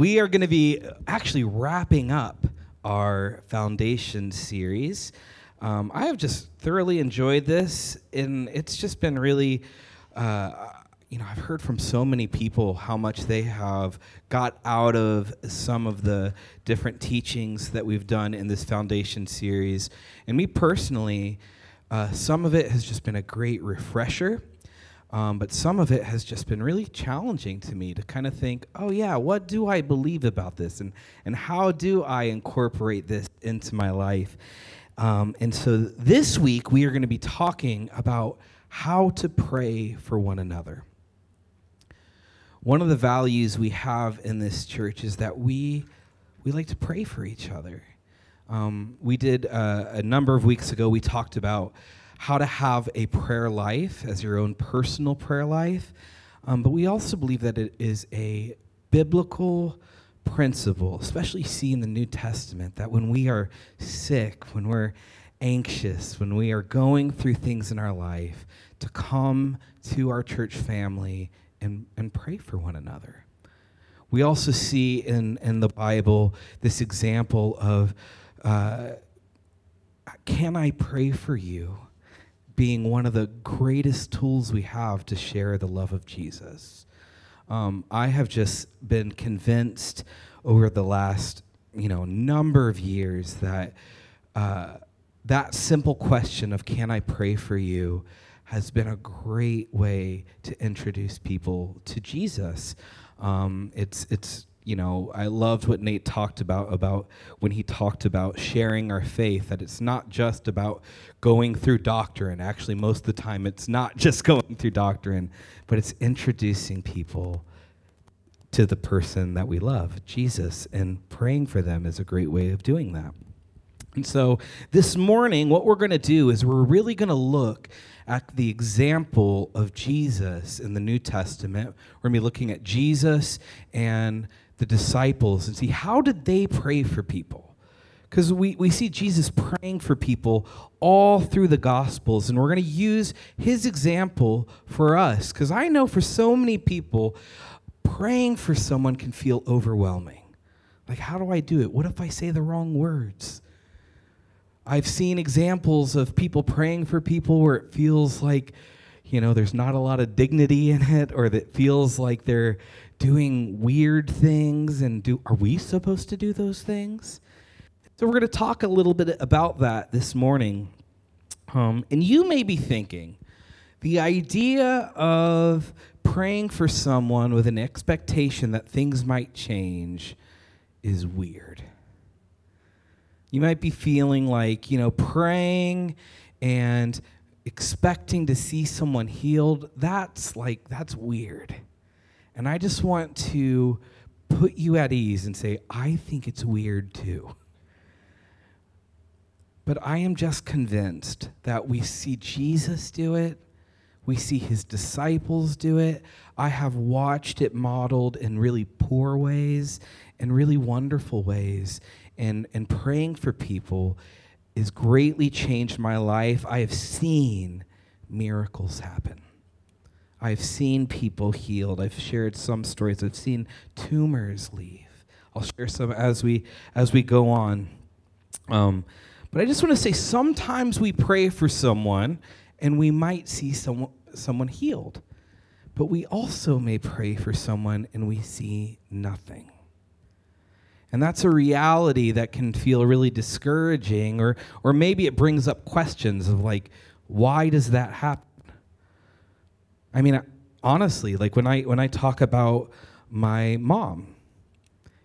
we are going to be actually wrapping up our foundation series. Um, I have just thoroughly enjoyed this, and it's just been really, uh, you know, I've heard from so many people how much they have got out of some of the different teachings that we've done in this foundation series. And me personally, uh, some of it has just been a great refresher. Um, but some of it has just been really challenging to me to kind of think, oh yeah, what do I believe about this, and and how do I incorporate this into my life? Um, and so this week we are going to be talking about how to pray for one another. One of the values we have in this church is that we we like to pray for each other. Um, we did uh, a number of weeks ago. We talked about how to have a prayer life as your own personal prayer life. Um, but we also believe that it is a biblical principle, especially see in the New Testament, that when we are sick, when we're anxious, when we are going through things in our life, to come to our church family and, and pray for one another. We also see in, in the Bible this example of uh, can I pray for you? Being one of the greatest tools we have to share the love of Jesus. Um, I have just been convinced over the last you know number of years that uh, that simple question of "Can I pray for you?" has been a great way to introduce people to Jesus. Um, it's it's you know, I loved what Nate talked about about when he talked about sharing our faith that it's not just about going through doctrine. Actually, most of the time it's not just going through doctrine, but it's introducing people to the person that we love, Jesus, and praying for them is a great way of doing that. And so this morning, what we're going to do is we're really going to look at the example of Jesus in the New Testament. We're going to be looking at Jesus and the disciples and see how did they pray for people? Because we, we see jesus praying for people all through the gospels and we're going to use his example for us because i know for so many people praying for someone can feel overwhelming. Like how do i do it? What if i say the wrong words? I've seen examples of people praying for people where it feels like you know there's not a lot of dignity in it or that feels like they're doing weird things and do are we supposed to do those things? So we're going to talk a little bit about that this morning. Um, and you may be thinking the idea of praying for someone with an expectation that things might change is weird. You might be feeling like you know praying and expecting to see someone healed that's like that's weird and I just want to put you at ease and say, I think it's weird too. But I am just convinced that we see Jesus do it, we see his disciples do it. I have watched it modeled in really poor ways and really wonderful ways. And, and praying for people has greatly changed my life. I have seen miracles happen. I've seen people healed. I've shared some stories. I've seen tumors leave. I'll share some as we as we go on. Um, but I just want to say sometimes we pray for someone and we might see someone someone healed. But we also may pray for someone and we see nothing. And that's a reality that can feel really discouraging or or maybe it brings up questions of like why does that happen? I mean, honestly, like when I when I talk about my mom,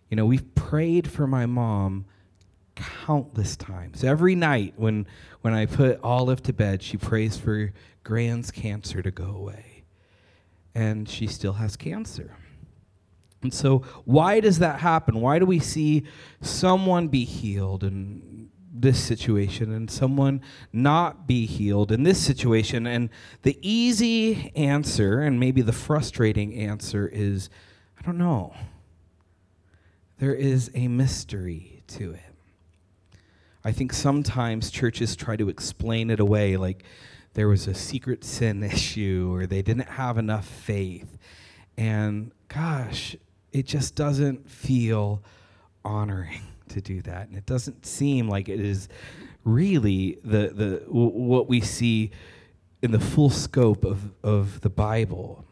you know, we've prayed for my mom countless times. Every night when when I put Olive to bed, she prays for Grand's cancer to go away. And she still has cancer. And so, why does that happen? Why do we see someone be healed and this situation and someone not be healed in this situation. And the easy answer, and maybe the frustrating answer, is I don't know. There is a mystery to it. I think sometimes churches try to explain it away like there was a secret sin issue or they didn't have enough faith. And gosh, it just doesn't feel honoring to do that. And it doesn't seem like it is really the, the, w- what we see in the full scope of, of the Bible.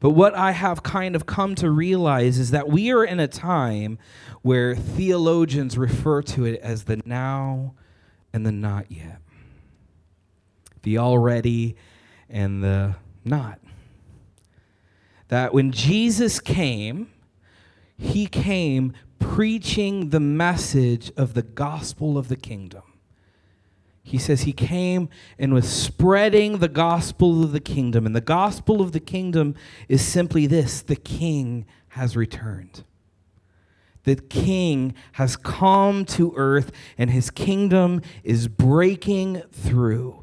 But what I have kind of come to realize is that we are in a time where theologians refer to it as the now and the not yet, the already and the not. That when Jesus came, he came preaching the message of the gospel of the kingdom. He says he came and was spreading the gospel of the kingdom. And the gospel of the kingdom is simply this the king has returned. The king has come to earth and his kingdom is breaking through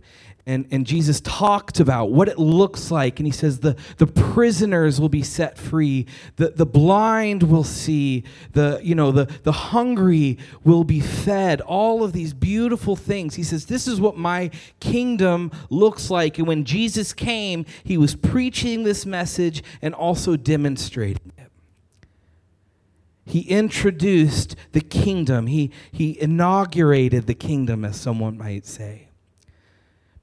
and, and Jesus talked about what it looks like. And he says the, the prisoners will be set free, the, the blind will see, the, you know, the, the hungry will be fed, all of these beautiful things. He says, This is what my kingdom looks like. And when Jesus came, he was preaching this message and also demonstrating it. He introduced the kingdom. He, he inaugurated the kingdom, as someone might say.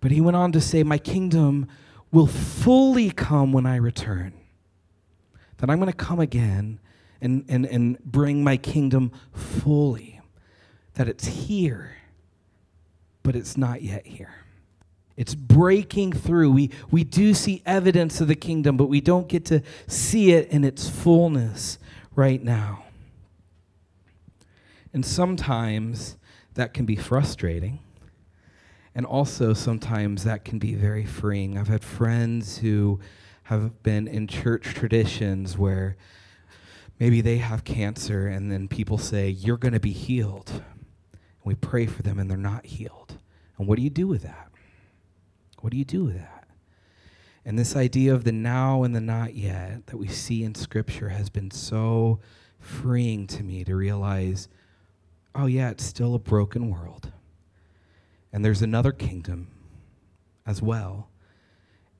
But he went on to say, My kingdom will fully come when I return. That I'm going to come again and, and, and bring my kingdom fully. That it's here, but it's not yet here. It's breaking through. We, we do see evidence of the kingdom, but we don't get to see it in its fullness right now. And sometimes that can be frustrating and also, sometimes that can be very freeing. I've had friends who have been in church traditions where maybe they have cancer, and then people say, You're going to be healed. And we pray for them, and they're not healed. And what do you do with that? What do you do with that? And this idea of the now and the not yet that we see in Scripture has been so freeing to me to realize oh, yeah, it's still a broken world. And there's another kingdom as well.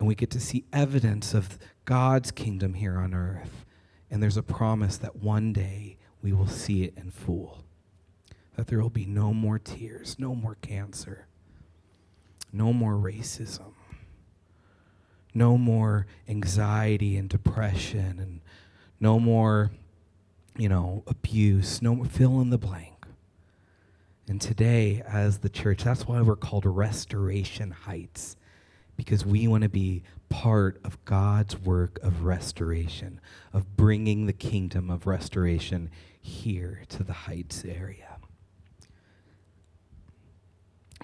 And we get to see evidence of God's kingdom here on earth. And there's a promise that one day we will see it in full. That there will be no more tears, no more cancer, no more racism, no more anxiety and depression, and no more, you know, abuse, no more fill in the blank. And today, as the church, that's why we're called Restoration Heights, because we want to be part of God's work of restoration, of bringing the kingdom of restoration here to the Heights area.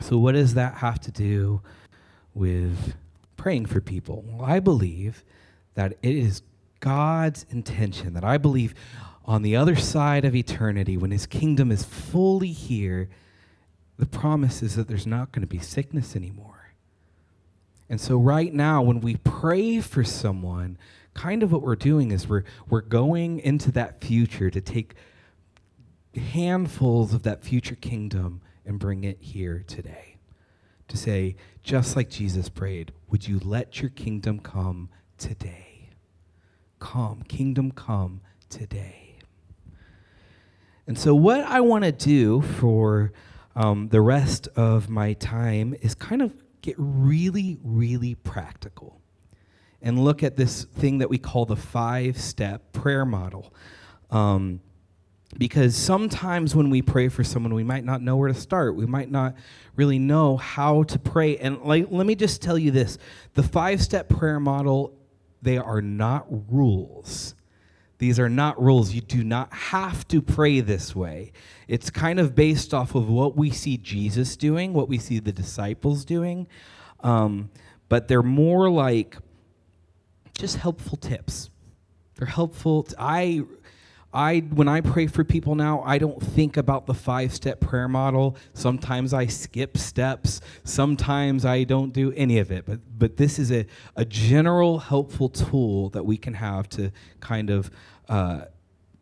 So, what does that have to do with praying for people? Well, I believe that it is God's intention, that I believe on the other side of eternity, when his kingdom is fully here, the promise is that there's not going to be sickness anymore. And so, right now, when we pray for someone, kind of what we're doing is we're, we're going into that future to take handfuls of that future kingdom and bring it here today. To say, just like Jesus prayed, would you let your kingdom come today? Come, kingdom come today. And so, what I want to do for um, the rest of my time is kind of get really, really practical and look at this thing that we call the five step prayer model. Um, because sometimes when we pray for someone, we might not know where to start. We might not really know how to pray. And like, let me just tell you this the five step prayer model, they are not rules. These are not rules. You do not have to pray this way. It's kind of based off of what we see Jesus doing, what we see the disciples doing. Um, but they're more like just helpful tips. They're helpful. T- I I when I pray for people now, I don't think about the five-step prayer model. Sometimes I skip steps, sometimes I don't do any of it. But but this is a, a general helpful tool that we can have to kind of uh,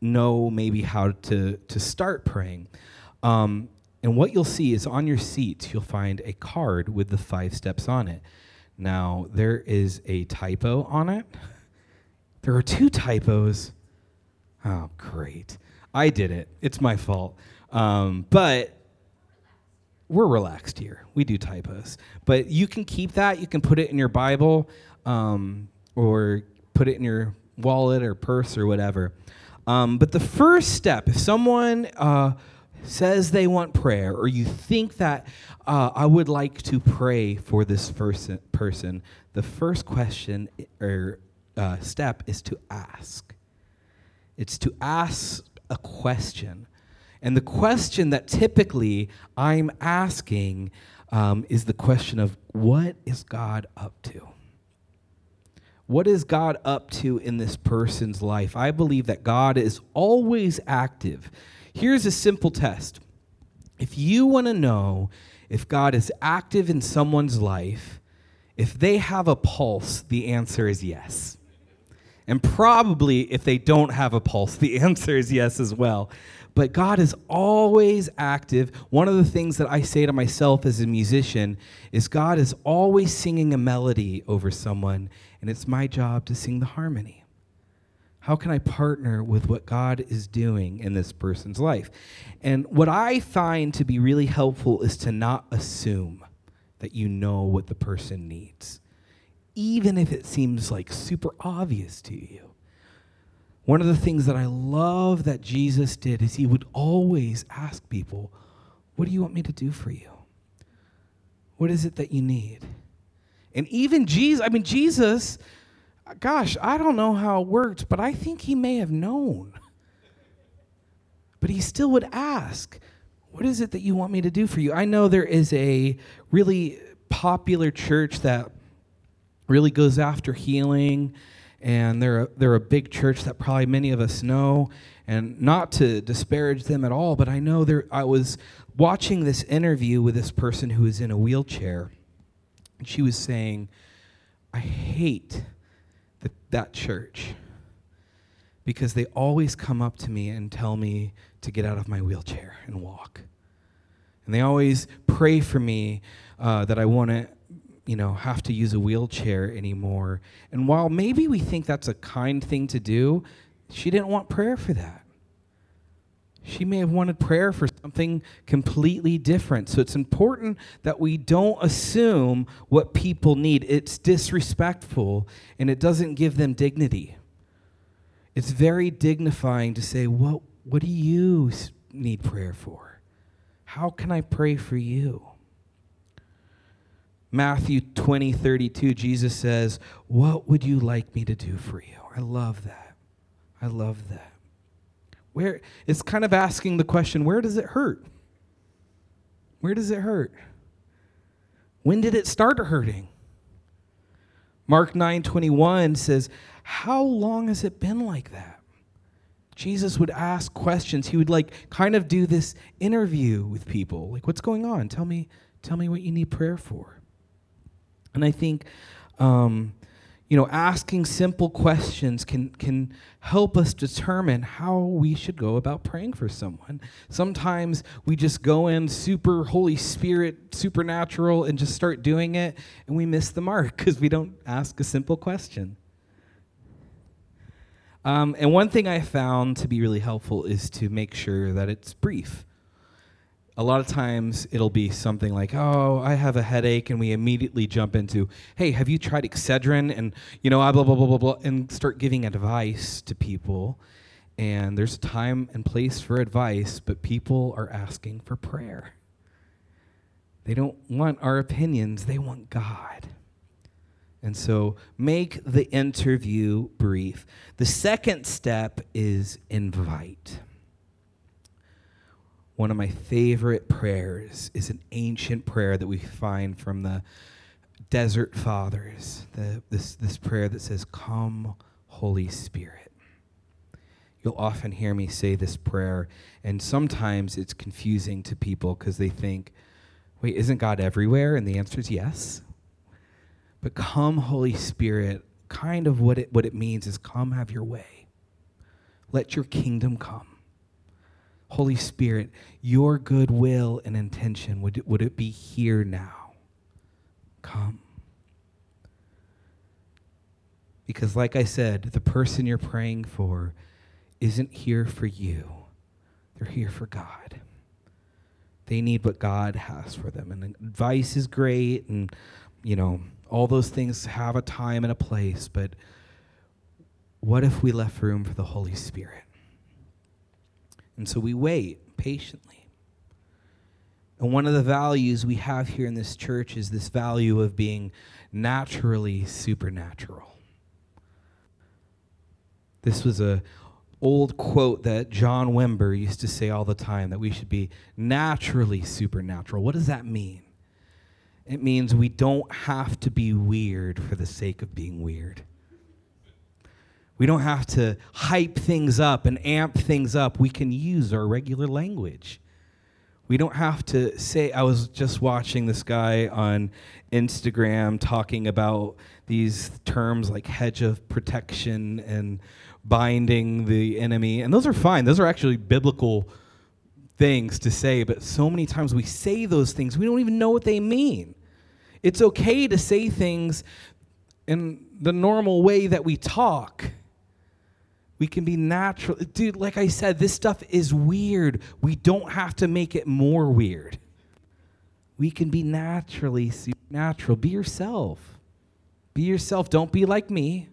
know maybe how to to start praying. Um, and what you'll see is on your seats, you'll find a card with the five steps on it. Now, there is a typo on it. There are two typos Oh, great. I did it. It's my fault. Um, but we're relaxed here. We do typos. But you can keep that. You can put it in your Bible um, or put it in your wallet or purse or whatever. Um, but the first step, if someone uh, says they want prayer, or you think that uh, I would like to pray for this person, person the first question or uh, step is to ask. It's to ask a question. And the question that typically I'm asking um, is the question of what is God up to? What is God up to in this person's life? I believe that God is always active. Here's a simple test. If you want to know if God is active in someone's life, if they have a pulse, the answer is yes. And probably if they don't have a pulse, the answer is yes as well. But God is always active. One of the things that I say to myself as a musician is God is always singing a melody over someone, and it's my job to sing the harmony. How can I partner with what God is doing in this person's life? And what I find to be really helpful is to not assume that you know what the person needs even if it seems like super obvious to you. One of the things that I love that Jesus did is he would always ask people, What do you want me to do for you? What is it that you need? And even Jesus, I mean, Jesus, gosh, I don't know how it worked, but I think he may have known. But he still would ask, What is it that you want me to do for you? I know there is a really popular church that really goes after healing and they're a, they're a big church that probably many of us know. And not to disparage them at all but i know there i was watching this interview with this person who is in a wheelchair. And she was saying i hate the, that church because they always come up to me and tell me to get out of my wheelchair and walk. And they always pray for me uh, that i want to you know, have to use a wheelchair anymore. And while maybe we think that's a kind thing to do, she didn't want prayer for that. She may have wanted prayer for something completely different. So it's important that we don't assume what people need. It's disrespectful and it doesn't give them dignity. It's very dignifying to say, What, what do you need prayer for? How can I pray for you? Matthew 20, 32, Jesus says, What would you like me to do for you? I love that. I love that. Where it's kind of asking the question, where does it hurt? Where does it hurt? When did it start hurting? Mark 9:21 says, "How long has it been like that?" Jesus would ask questions. He would like kind of do this interview with people. Like, "What's going on? Tell me, tell me what you need prayer for." And I think, um, you know, asking simple questions can can help us determine how we should go about praying for someone. Sometimes we just go in super Holy Spirit, supernatural, and just start doing it, and we miss the mark because we don't ask a simple question. Um, and one thing I found to be really helpful is to make sure that it's brief a lot of times it'll be something like, "Oh, I have a headache," and we immediately jump into, "Hey, have you tried Excedrin?" and you know, ah, blah blah blah blah blah, and start giving advice to people. And there's a time and place for advice, but people are asking for prayer. They don't want our opinions; they want God. And so, make the interview brief. The second step is invite. One of my favorite prayers is an ancient prayer that we find from the Desert Fathers. The, this, this prayer that says, Come, Holy Spirit. You'll often hear me say this prayer, and sometimes it's confusing to people because they think, wait, isn't God everywhere? And the answer is yes. But come, Holy Spirit, kind of what it, what it means is come have your way. Let your kingdom come. Holy Spirit, your good will and intention, would would it be here now? Come. Because, like I said, the person you're praying for isn't here for you, they're here for God. They need what God has for them. And advice is great, and, you know, all those things have a time and a place, but what if we left room for the Holy Spirit? And so we wait patiently. And one of the values we have here in this church is this value of being naturally supernatural. This was a old quote that John Wimber used to say all the time that we should be naturally supernatural. What does that mean? It means we don't have to be weird for the sake of being weird. We don't have to hype things up and amp things up. We can use our regular language. We don't have to say, I was just watching this guy on Instagram talking about these terms like hedge of protection and binding the enemy. And those are fine, those are actually biblical things to say, but so many times we say those things, we don't even know what they mean. It's okay to say things in the normal way that we talk. We can be natural. Dude, like I said, this stuff is weird. We don't have to make it more weird. We can be naturally supernatural. Be yourself. Be yourself. Don't be like me.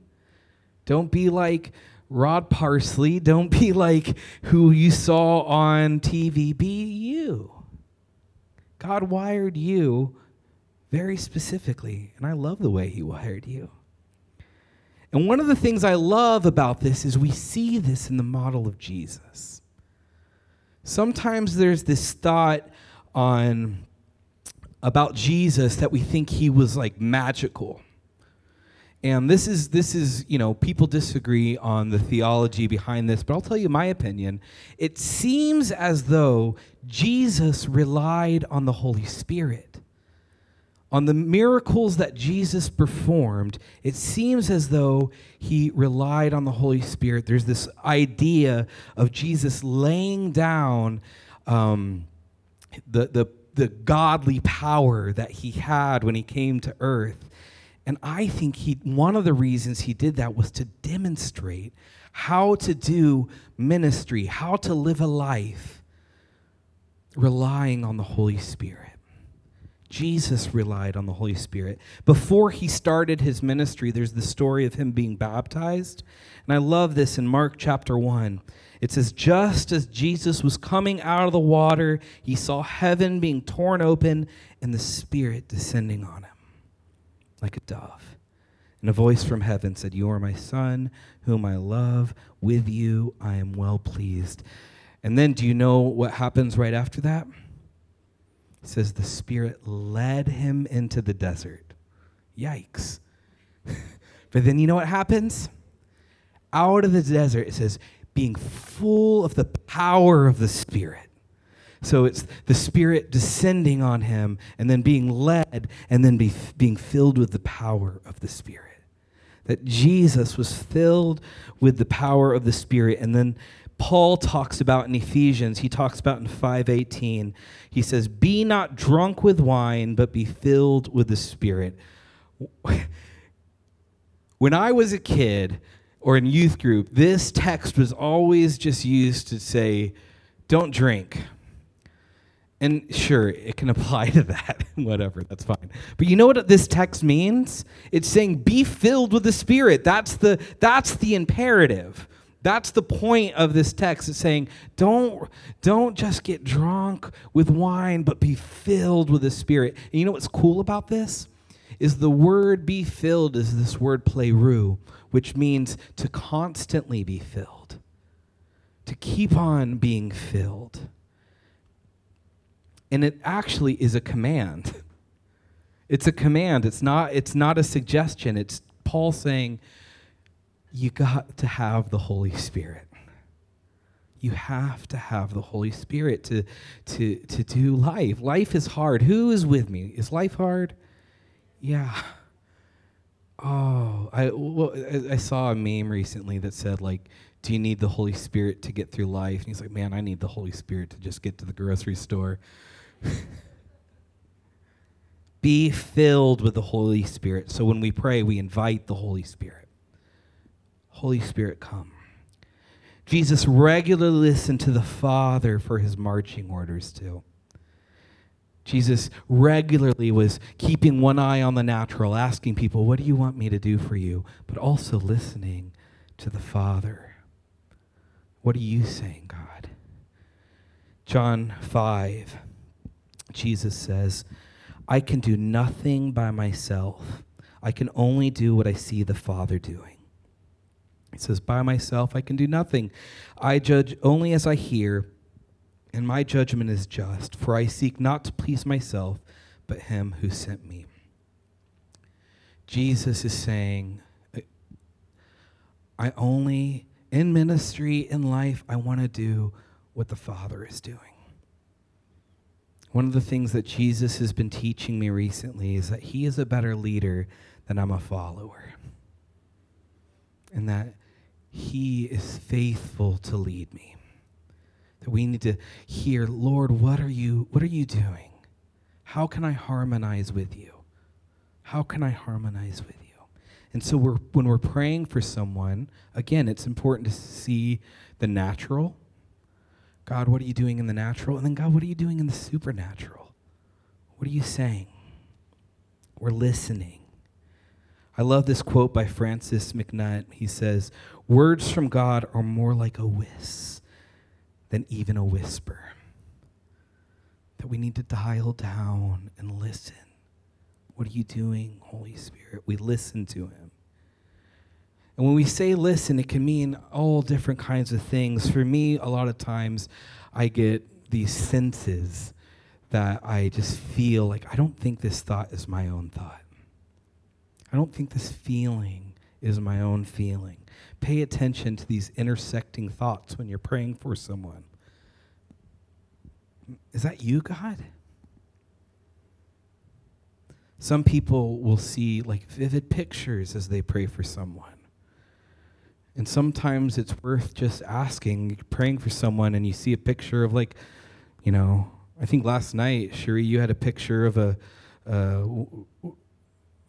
Don't be like Rod Parsley. Don't be like who you saw on TV. Be you. God wired you very specifically, and I love the way He wired you. And one of the things I love about this is we see this in the model of Jesus. Sometimes there's this thought on about Jesus that we think he was like magical. And this is this is, you know, people disagree on the theology behind this, but I'll tell you my opinion. It seems as though Jesus relied on the Holy Spirit on the miracles that Jesus performed, it seems as though he relied on the Holy Spirit. There's this idea of Jesus laying down um, the, the, the godly power that he had when he came to earth. And I think he, one of the reasons he did that was to demonstrate how to do ministry, how to live a life relying on the Holy Spirit. Jesus relied on the Holy Spirit. Before he started his ministry, there's the story of him being baptized. And I love this in Mark chapter 1. It says, Just as Jesus was coming out of the water, he saw heaven being torn open and the Spirit descending on him like a dove. And a voice from heaven said, You are my Son, whom I love. With you I am well pleased. And then, do you know what happens right after that? It says the Spirit led him into the desert. Yikes. but then you know what happens? Out of the desert, it says, being full of the power of the Spirit. So it's the Spirit descending on him and then being led and then be, being filled with the power of the Spirit. That Jesus was filled with the power of the Spirit and then Paul talks about in Ephesians, he talks about in 518. He says, Be not drunk with wine, but be filled with the Spirit. When I was a kid or in youth group, this text was always just used to say, Don't drink. And sure, it can apply to that, whatever, that's fine. But you know what this text means? It's saying be filled with the Spirit. That's the, that's the imperative. That's the point of this text. It's saying, don't, don't just get drunk with wine, but be filled with the Spirit. And you know what's cool about this? Is the word be filled is this word pleroo, which means to constantly be filled, to keep on being filled. And it actually is a command. It's a command. It's not, it's not a suggestion. It's Paul saying, you got to have the Holy Spirit. You have to have the Holy Spirit to, to, to do life. Life is hard. Who is with me? Is life hard? Yeah. Oh, I, well, I saw a meme recently that said, like, do you need the Holy Spirit to get through life? And he's like, man, I need the Holy Spirit to just get to the grocery store. Be filled with the Holy Spirit. So when we pray, we invite the Holy Spirit. Holy Spirit, come. Jesus regularly listened to the Father for his marching orders, too. Jesus regularly was keeping one eye on the natural, asking people, What do you want me to do for you? But also listening to the Father. What are you saying, God? John 5, Jesus says, I can do nothing by myself. I can only do what I see the Father doing. He says, By myself I can do nothing. I judge only as I hear and my judgment is just, for I seek not to please myself, but him who sent me. Jesus is saying, I only, in ministry, in life, I want to do what the Father is doing. One of the things that Jesus has been teaching me recently is that he is a better leader than I'm a follower. And that he is faithful to lead me that we need to hear, Lord, what are you what are you doing? How can I harmonize with you? How can I harmonize with you? And so we're when we're praying for someone, again, it's important to see the natural. God, what are you doing in the natural? And then God, what are you doing in the supernatural? What are you saying? We're listening. I love this quote by Francis MacNutt. He says, Words from God are more like a whisk than even a whisper. That we need to dial down and listen. What are you doing, Holy Spirit? We listen to Him. And when we say listen, it can mean all different kinds of things. For me, a lot of times I get these senses that I just feel like I don't think this thought is my own thought. I don't think this feeling is my own feeling. Pay attention to these intersecting thoughts when you're praying for someone. Is that you, God? Some people will see like vivid pictures as they pray for someone. And sometimes it's worth just asking, praying for someone, and you see a picture of like, you know, I think last night, Cherie, you had a picture of a uh,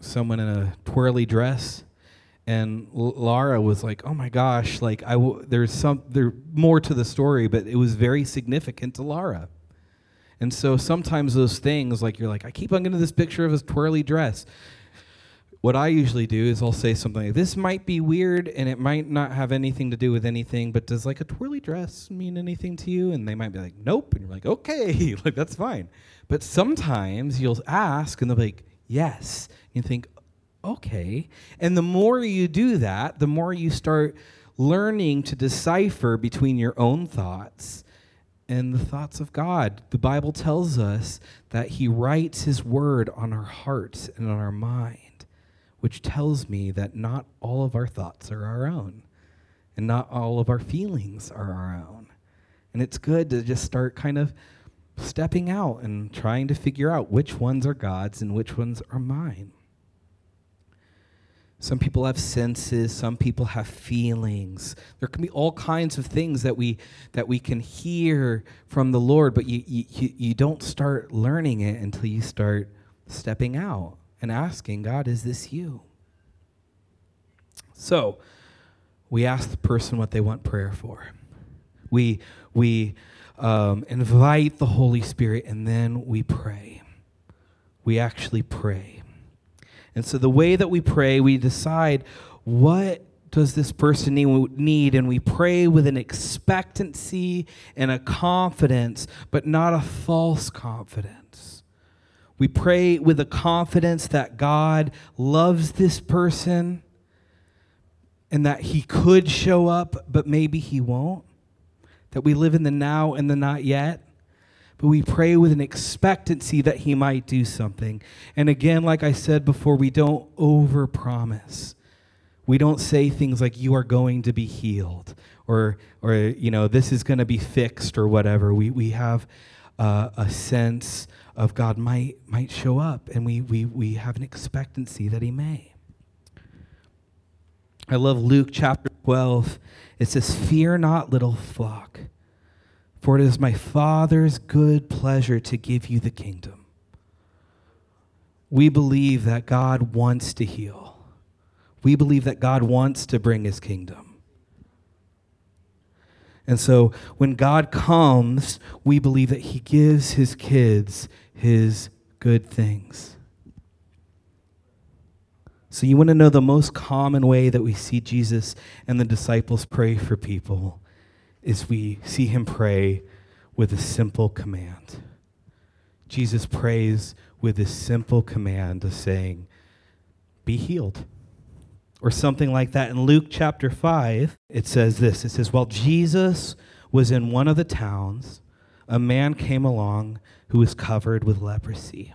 someone in a twirly dress, and L- Laura was like, "Oh my gosh!" Like I w- there's some there more to the story, but it was very significant to Laura. And so sometimes those things, like you're like, I keep on getting this picture of his twirly dress. What I usually do is I'll say something like, this might be weird and it might not have anything to do with anything, but does like a twirly dress mean anything to you? And they might be like, nope. And you're like, okay, like that's fine. But sometimes you'll ask and they'll be like, yes. You think, okay. And the more you do that, the more you start learning to decipher between your own thoughts and the thoughts of God. The Bible tells us that He writes His word on our hearts and on our mind, which tells me that not all of our thoughts are our own, and not all of our feelings are our own. And it's good to just start kind of stepping out and trying to figure out which ones are God's and which ones are mine. Some people have senses, some people have feelings. There can be all kinds of things that we that we can hear from the Lord, but you, you, you don't start learning it until you start stepping out and asking, God, is this you? So we ask the person what they want prayer for. We we um, invite the Holy Spirit and then we pray. We actually pray. And so the way that we pray, we decide what does this person need and we pray with an expectancy and a confidence, but not a false confidence. We pray with a confidence that God loves this person and that he could show up, but maybe he won't. That we live in the now and the not yet but we pray with an expectancy that he might do something. And again, like I said before, we don't overpromise. We don't say things like you are going to be healed or or you know this is going to be fixed or whatever. We we have uh, a sense of God might might show up and we we we have an expectancy that he may. I love Luke chapter 12. It says, Fear not, little flock, for it is my Father's good pleasure to give you the kingdom. We believe that God wants to heal. We believe that God wants to bring his kingdom. And so when God comes, we believe that he gives his kids his good things. So you want to know the most common way that we see Jesus and the disciples pray for people is we see him pray with a simple command. Jesus prays with this simple command of saying, Be healed. Or something like that. In Luke chapter 5, it says this It says, While Jesus was in one of the towns, a man came along who was covered with leprosy.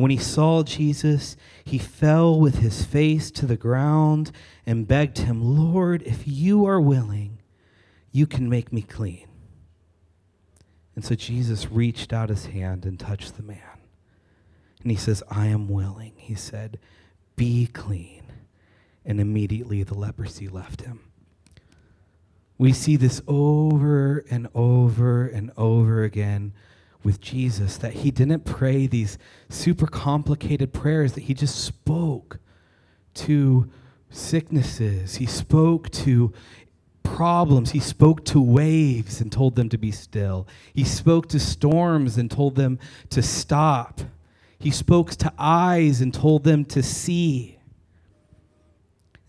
And when he saw Jesus, he fell with his face to the ground and begged him, Lord, if you are willing, you can make me clean. And so Jesus reached out his hand and touched the man. And he says, I am willing. He said, Be clean. And immediately the leprosy left him. We see this over and over and over again with Jesus that he didn't pray these super complicated prayers, that he just spoke to sicknesses. He spoke to problems. He spoke to waves and told them to be still. He spoke to storms and told them to stop. He spoke to eyes and told them to see.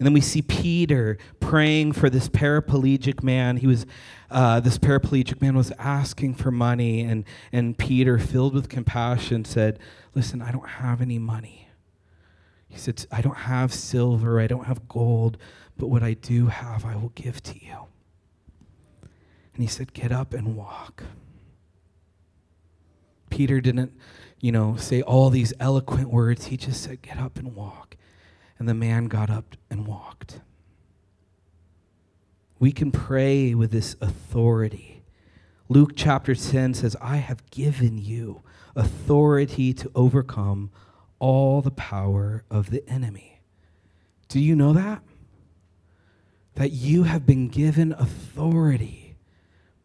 And then we see Peter praying for this paraplegic man. He was, uh, this paraplegic man was asking for money, and, and Peter, filled with compassion, said, Listen, I don't have any money. He said, I don't have silver, I don't have gold, but what I do have, I will give to you. And he said, Get up and walk. Peter didn't, you know, say all these eloquent words. He just said, Get up and walk. And the man got up and walked. We can pray with this authority. Luke chapter 10 says, I have given you authority to overcome all the power of the enemy. Do you know that? That you have been given authority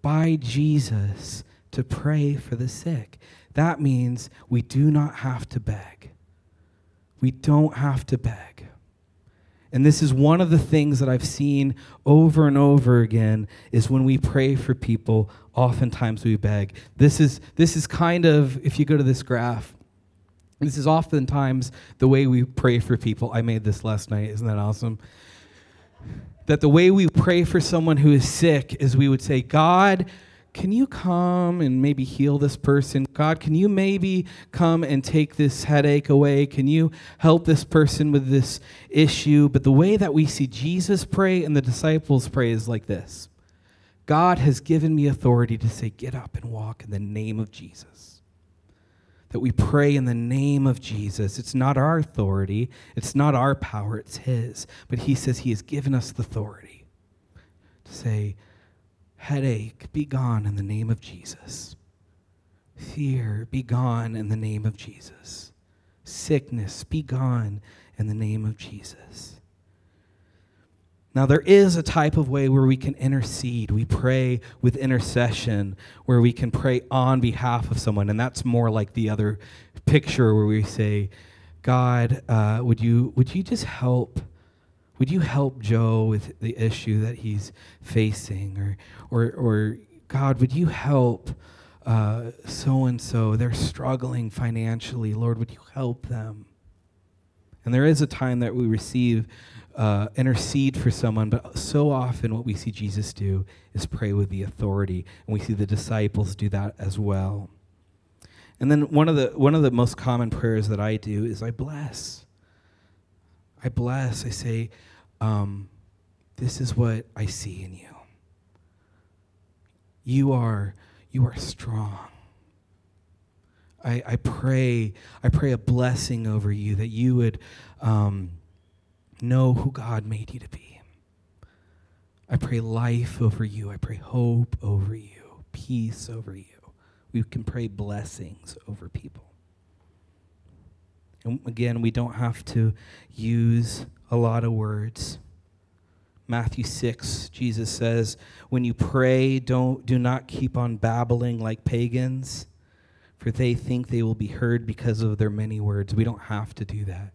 by Jesus to pray for the sick. That means we do not have to beg. We don't have to beg. And this is one of the things that I've seen over and over again is when we pray for people, oftentimes we beg. This is this is kind of if you go to this graph, this is oftentimes the way we pray for people. I made this last night. Isn't that awesome? That the way we pray for someone who is sick is we would say, God, can you come and maybe heal this person? God, can you maybe come and take this headache away? Can you help this person with this issue? But the way that we see Jesus pray and the disciples pray is like this God has given me authority to say, Get up and walk in the name of Jesus. That we pray in the name of Jesus. It's not our authority, it's not our power, it's His. But He says He has given us the authority to say, Headache, be gone in the name of Jesus. Fear, be gone in the name of Jesus. Sickness, be gone in the name of Jesus. Now, there is a type of way where we can intercede. We pray with intercession, where we can pray on behalf of someone. And that's more like the other picture where we say, God, uh, would, you, would you just help would you help Joe with the issue that he's facing? Or, or, or God, would you help so and so? They're struggling financially. Lord, would you help them? And there is a time that we receive, uh, intercede for someone, but so often what we see Jesus do is pray with the authority. And we see the disciples do that as well. And then one of the, one of the most common prayers that I do is I bless. I bless. I say, um, This is what I see in you. You are, you are strong. I, I pray, I pray a blessing over you that you would um, know who God made you to be. I pray life over you. I pray hope over you, peace over you. We can pray blessings over people. And again, we don't have to use a lot of words. Matthew 6, Jesus says, When you pray, don't, do not keep on babbling like pagans, for they think they will be heard because of their many words. We don't have to do that.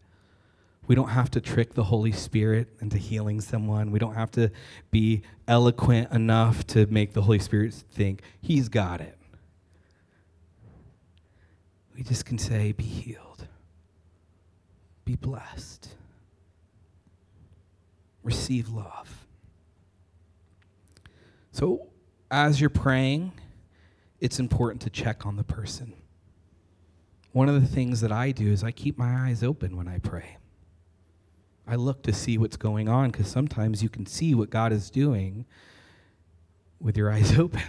We don't have to trick the Holy Spirit into healing someone. We don't have to be eloquent enough to make the Holy Spirit think he's got it. We just can say, Be healed, be blessed, receive love. So, as you're praying, it's important to check on the person. One of the things that I do is I keep my eyes open when I pray. I look to see what's going on because sometimes you can see what God is doing with your eyes open.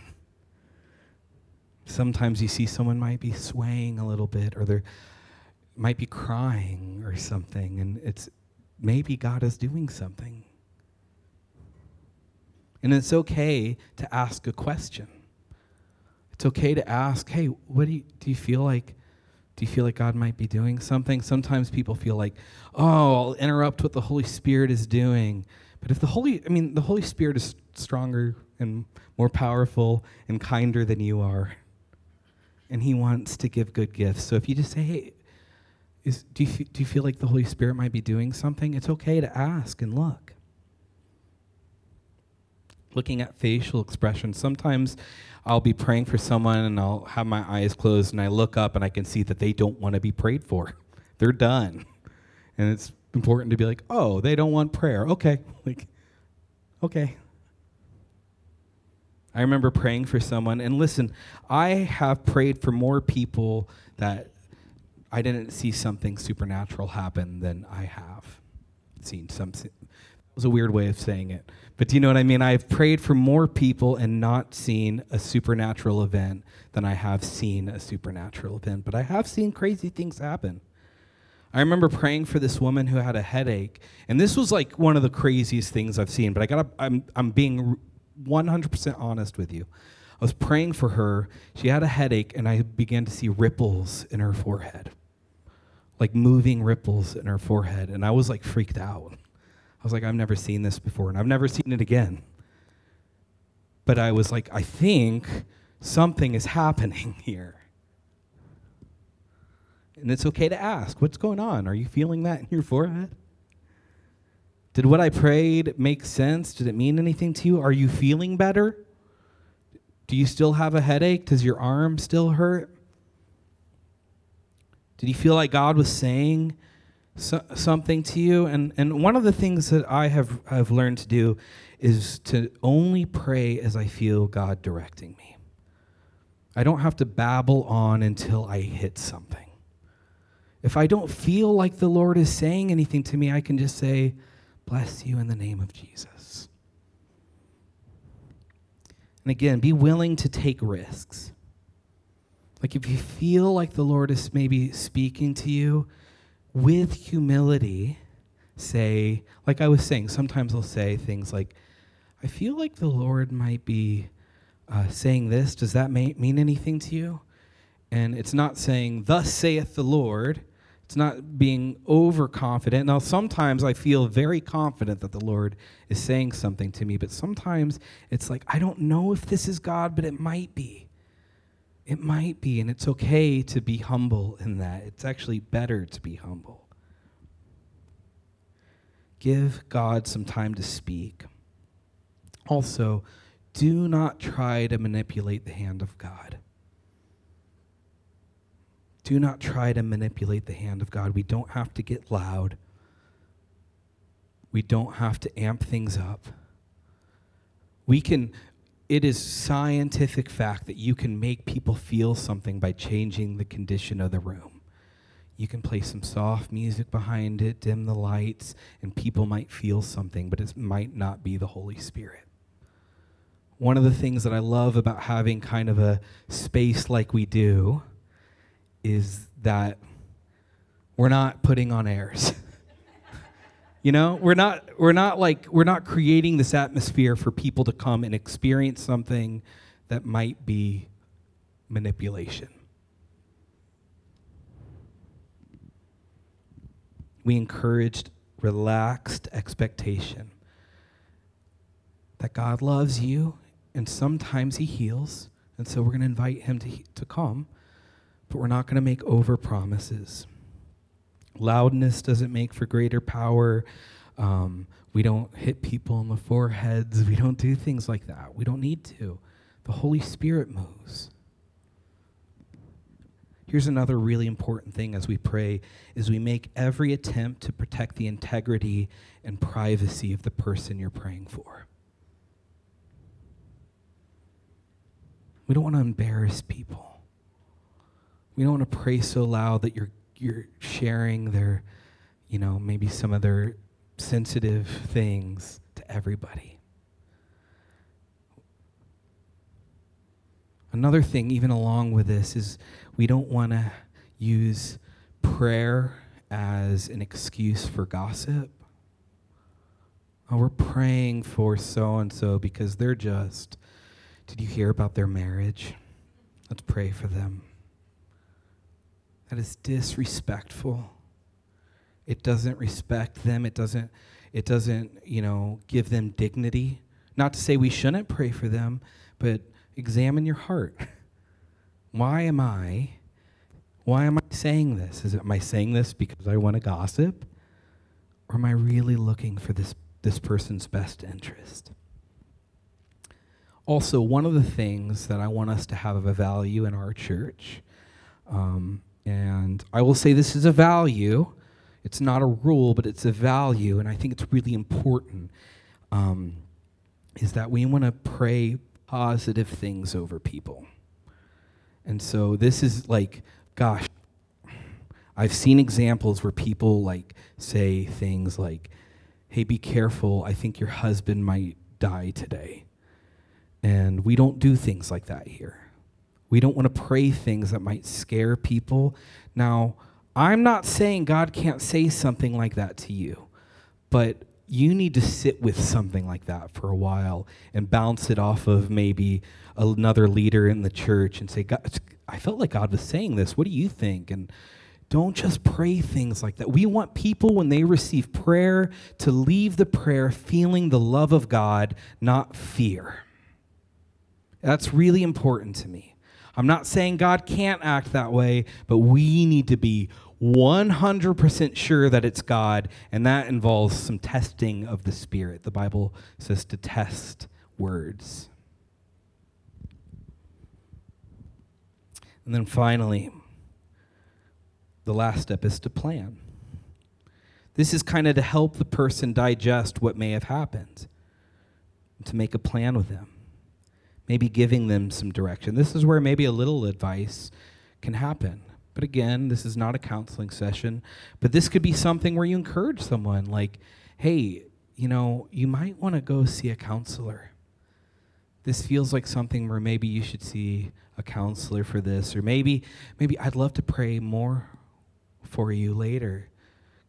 Sometimes you see someone might be swaying a little bit or they might be crying or something, and it's maybe God is doing something. And it's okay to ask a question. It's okay to ask, hey, what do you, do you feel like? Do you feel like God might be doing something? Sometimes people feel like, oh, I'll interrupt what the Holy Spirit is doing. But if the Holy, I mean, the Holy Spirit is stronger and more powerful and kinder than you are. And He wants to give good gifts. So if you just say, hey, is, do, you, do you feel like the Holy Spirit might be doing something? It's okay to ask and look. Looking at facial expressions, sometimes I'll be praying for someone and I'll have my eyes closed and I look up and I can see that they don't want to be prayed for. They're done. And it's important to be like, oh, they don't want prayer. Okay. Like, okay. I remember praying for someone, and listen, I have prayed for more people that I didn't see something supernatural happen than I have seen something. It was a weird way of saying it. But do you know what I mean? I've prayed for more people and not seen a supernatural event than I have seen a supernatural event. But I have seen crazy things happen. I remember praying for this woman who had a headache, and this was like one of the craziest things I've seen. But I got I'm I'm being 100% honest with you. I was praying for her. She had a headache, and I began to see ripples in her forehead, like moving ripples in her forehead, and I was like freaked out. I was like, I've never seen this before, and I've never seen it again. But I was like, I think something is happening here. And it's okay to ask, what's going on? Are you feeling that in your forehead? Did what I prayed make sense? Did it mean anything to you? Are you feeling better? Do you still have a headache? Does your arm still hurt? Did you feel like God was saying so, something to you. And, and one of the things that I have, have learned to do is to only pray as I feel God directing me. I don't have to babble on until I hit something. If I don't feel like the Lord is saying anything to me, I can just say, Bless you in the name of Jesus. And again, be willing to take risks. Like if you feel like the Lord is maybe speaking to you, with humility, say, like I was saying, sometimes I'll say things like, I feel like the Lord might be uh, saying this. Does that may- mean anything to you? And it's not saying, Thus saith the Lord. It's not being overconfident. Now, sometimes I feel very confident that the Lord is saying something to me, but sometimes it's like, I don't know if this is God, but it might be. It might be, and it's okay to be humble in that. It's actually better to be humble. Give God some time to speak. Also, do not try to manipulate the hand of God. Do not try to manipulate the hand of God. We don't have to get loud. We don't have to amp things up. We can it is scientific fact that you can make people feel something by changing the condition of the room. You can play some soft music behind it, dim the lights, and people might feel something, but it might not be the Holy Spirit. One of the things that I love about having kind of a space like we do is that we're not putting on airs. You know, we're not we're not like we're not creating this atmosphere for people to come and experience something that might be manipulation. We encouraged relaxed expectation that God loves you and sometimes he heals, and so we're going to invite him to to come, but we're not going to make over promises. Loudness doesn't make for greater power. Um, we don't hit people on the foreheads. We don't do things like that. We don't need to. The Holy Spirit moves. Here's another really important thing as we pray is we make every attempt to protect the integrity and privacy of the person you're praying for. We don't want to embarrass people. We don't want to pray so loud that you're you're sharing their, you know, maybe some of their sensitive things to everybody. Another thing, even along with this, is we don't want to use prayer as an excuse for gossip. Oh, we're praying for so and so because they're just. Did you hear about their marriage? Let's pray for them. That is disrespectful. It doesn't respect them. It doesn't, it doesn't, you know, give them dignity. Not to say we shouldn't pray for them, but examine your heart. Why am I, why am I saying this? Is it, am I saying this because I want to gossip? Or am I really looking for this, this person's best interest? Also, one of the things that I want us to have of a value in our church, um, and I will say this is a value, it's not a rule, but it's a value, and I think it's really important, um, is that we want to pray positive things over people. And so this is like, gosh, I've seen examples where people like say things like, hey, be careful, I think your husband might die today. And we don't do things like that here. We don't want to pray things that might scare people. Now, I'm not saying God can't say something like that to you, but you need to sit with something like that for a while and bounce it off of maybe another leader in the church and say, God, I felt like God was saying this. What do you think? And don't just pray things like that. We want people, when they receive prayer, to leave the prayer feeling the love of God, not fear. That's really important to me. I'm not saying God can't act that way, but we need to be 100% sure that it's God, and that involves some testing of the Spirit. The Bible says to test words. And then finally, the last step is to plan. This is kind of to help the person digest what may have happened, to make a plan with them, maybe giving them some direction. This is where maybe a little advice can happen. But again, this is not a counseling session, but this could be something where you encourage someone like, hey, you know, you might want to go see a counselor. This feels like something where maybe you should see a counselor for this or maybe maybe I'd love to pray more for you later.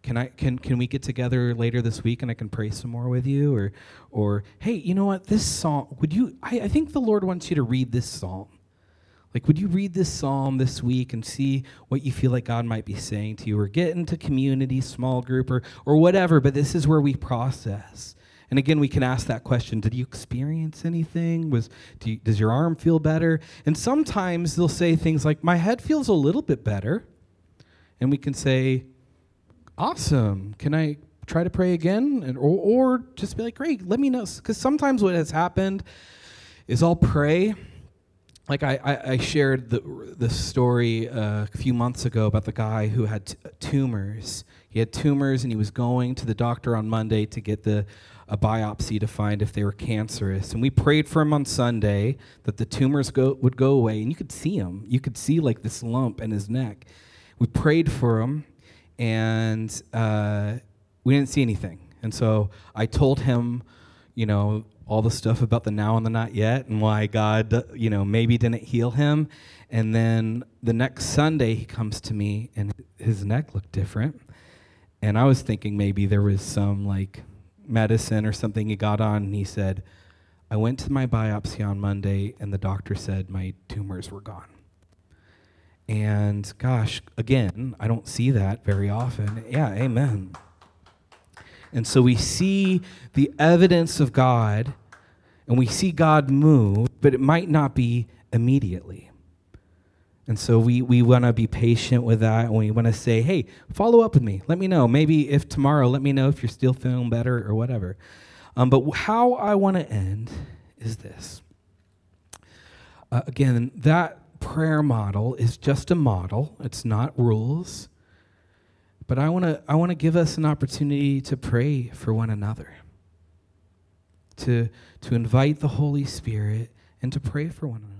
Can I can can we get together later this week and I can pray some more with you or or hey, you know what? This song would you I, I think the Lord wants you to read this psalm. Like, would you read this psalm this week and see what you feel like God might be saying to you, or get into community, small group, or, or whatever? But this is where we process. And again, we can ask that question Did you experience anything? Was, do you, does your arm feel better? And sometimes they'll say things like, My head feels a little bit better. And we can say, Awesome. Can I try to pray again? And, or, or just be like, Great, let me know. Because sometimes what has happened is I'll pray like I, I, I, shared the, the story uh, a few months ago about the guy who had t- tumors. He had tumors and he was going to the doctor on Monday to get the, a biopsy to find if they were cancerous. And we prayed for him on Sunday that the tumors go, would go away. And you could see him. You could see like this lump in his neck. We prayed for him and uh, we didn't see anything. And so I told him, you know, all the stuff about the now and the not yet and why God, you know, maybe didn't heal him. And then the next Sunday, he comes to me and his neck looked different. And I was thinking maybe there was some like medicine or something he got on. And he said, I went to my biopsy on Monday and the doctor said my tumors were gone. And gosh, again, I don't see that very often. Yeah, amen. And so we see the evidence of God and we see God move, but it might not be immediately. And so we, we want to be patient with that. And we want to say, hey, follow up with me. Let me know. Maybe if tomorrow, let me know if you're still feeling better or whatever. Um, but how I want to end is this. Uh, again, that prayer model is just a model, it's not rules. But I want to I want to give us an opportunity to pray for one another. To to invite the Holy Spirit and to pray for one another.